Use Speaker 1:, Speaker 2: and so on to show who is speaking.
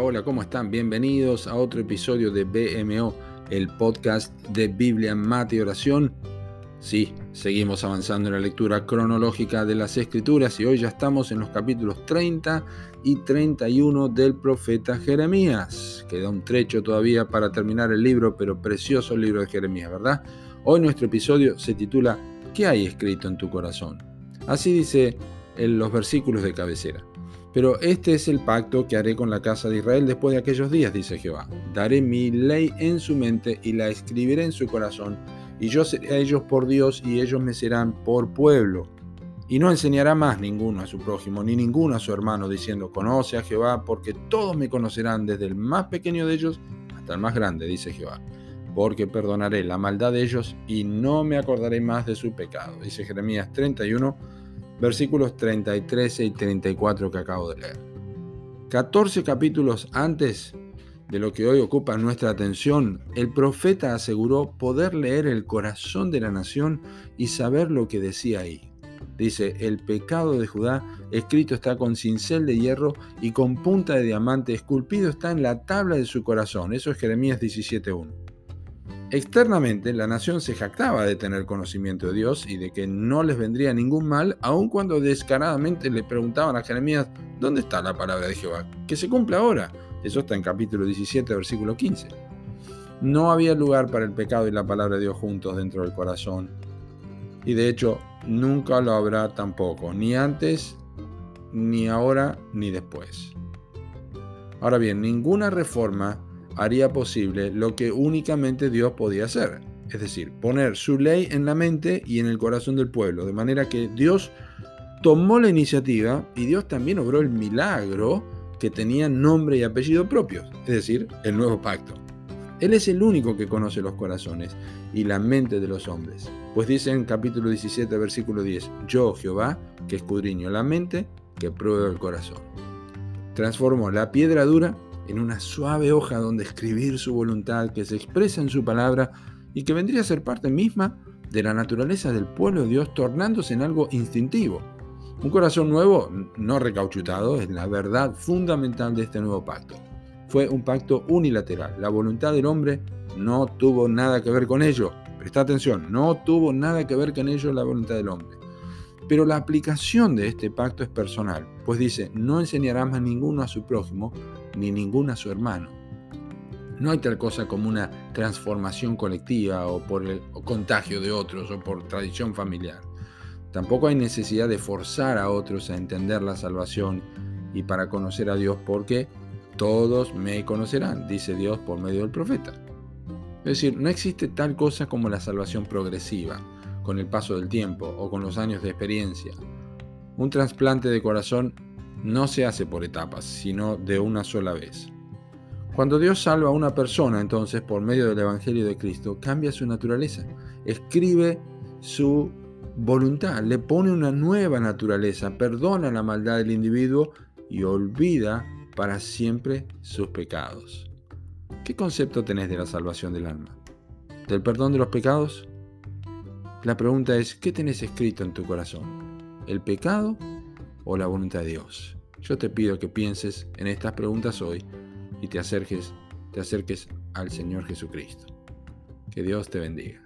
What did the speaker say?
Speaker 1: Hola, ¿cómo están? Bienvenidos a otro episodio de BMO, el podcast de Biblia, Mate y Oración. Sí, seguimos avanzando en la lectura cronológica de las Escrituras y hoy ya estamos en los capítulos 30 y 31 del profeta Jeremías. Queda un trecho todavía para terminar el libro, pero precioso el libro de Jeremías, ¿verdad? Hoy nuestro episodio se titula ¿Qué hay escrito en tu corazón? Así dice en los versículos de cabecera. Pero este es el pacto que haré con la casa de Israel después de aquellos días, dice Jehová. Daré mi ley en su mente y la escribiré en su corazón, y yo seré a ellos por Dios y ellos me serán por pueblo. Y no enseñará más ninguno a su prójimo, ni ninguno a su hermano, diciendo, conoce a Jehová, porque todos me conocerán, desde el más pequeño de ellos hasta el más grande, dice Jehová. Porque perdonaré la maldad de ellos y no me acordaré más de su pecado, dice Jeremías 31 versículos 33 y 34 que acabo de leer. 14 capítulos antes de lo que hoy ocupa nuestra atención, el profeta aseguró poder leer el corazón de la nación y saber lo que decía ahí. Dice, el pecado de Judá escrito está con cincel de hierro y con punta de diamante esculpido está en la tabla de su corazón. Eso es Jeremías 17.1. Externamente, la nación se jactaba de tener conocimiento de Dios y de que no les vendría ningún mal, aun cuando descaradamente le preguntaban a Jeremías, ¿dónde está la palabra de Jehová? Que se cumple ahora. Eso está en capítulo 17, versículo 15. No había lugar para el pecado y la palabra de Dios juntos dentro del corazón. Y de hecho, nunca lo habrá tampoco, ni antes, ni ahora, ni después. Ahora bien, ninguna reforma haría posible lo que únicamente Dios podía hacer, es decir, poner su ley en la mente y en el corazón del pueblo, de manera que Dios tomó la iniciativa y Dios también obró el milagro que tenía nombre y apellido propios, es decir, el nuevo pacto. Él es el único que conoce los corazones y la mente de los hombres. Pues dice en capítulo 17, versículo 10, Yo, Jehová, que escudriño la mente, que pruebo el corazón. Transformó la piedra dura en una suave hoja donde escribir su voluntad que se expresa en su palabra y que vendría a ser parte misma de la naturaleza del pueblo de Dios tornándose en algo instintivo. Un corazón nuevo, no recauchutado, es la verdad fundamental de este nuevo pacto. Fue un pacto unilateral. La voluntad del hombre no tuvo nada que ver con ello. Presta atención, no tuvo nada que ver con ello la voluntad del hombre. Pero la aplicación de este pacto es personal, pues dice, no enseñarás más ninguno a su prójimo, ni ninguno a su hermano. No hay tal cosa como una transformación colectiva o por el contagio de otros o por tradición familiar. Tampoco hay necesidad de forzar a otros a entender la salvación y para conocer a Dios porque todos me conocerán, dice Dios por medio del profeta. Es decir, no existe tal cosa como la salvación progresiva con el paso del tiempo o con los años de experiencia. Un trasplante de corazón no se hace por etapas, sino de una sola vez. Cuando Dios salva a una persona, entonces, por medio del Evangelio de Cristo, cambia su naturaleza, escribe su voluntad, le pone una nueva naturaleza, perdona la maldad del individuo y olvida para siempre sus pecados. ¿Qué concepto tenés de la salvación del alma? ¿Del perdón de los pecados? La pregunta es, ¿qué tenés escrito en tu corazón? ¿El pecado o la voluntad de Dios? Yo te pido que pienses en estas preguntas hoy y te acerques, te acerques al Señor Jesucristo. Que Dios te bendiga.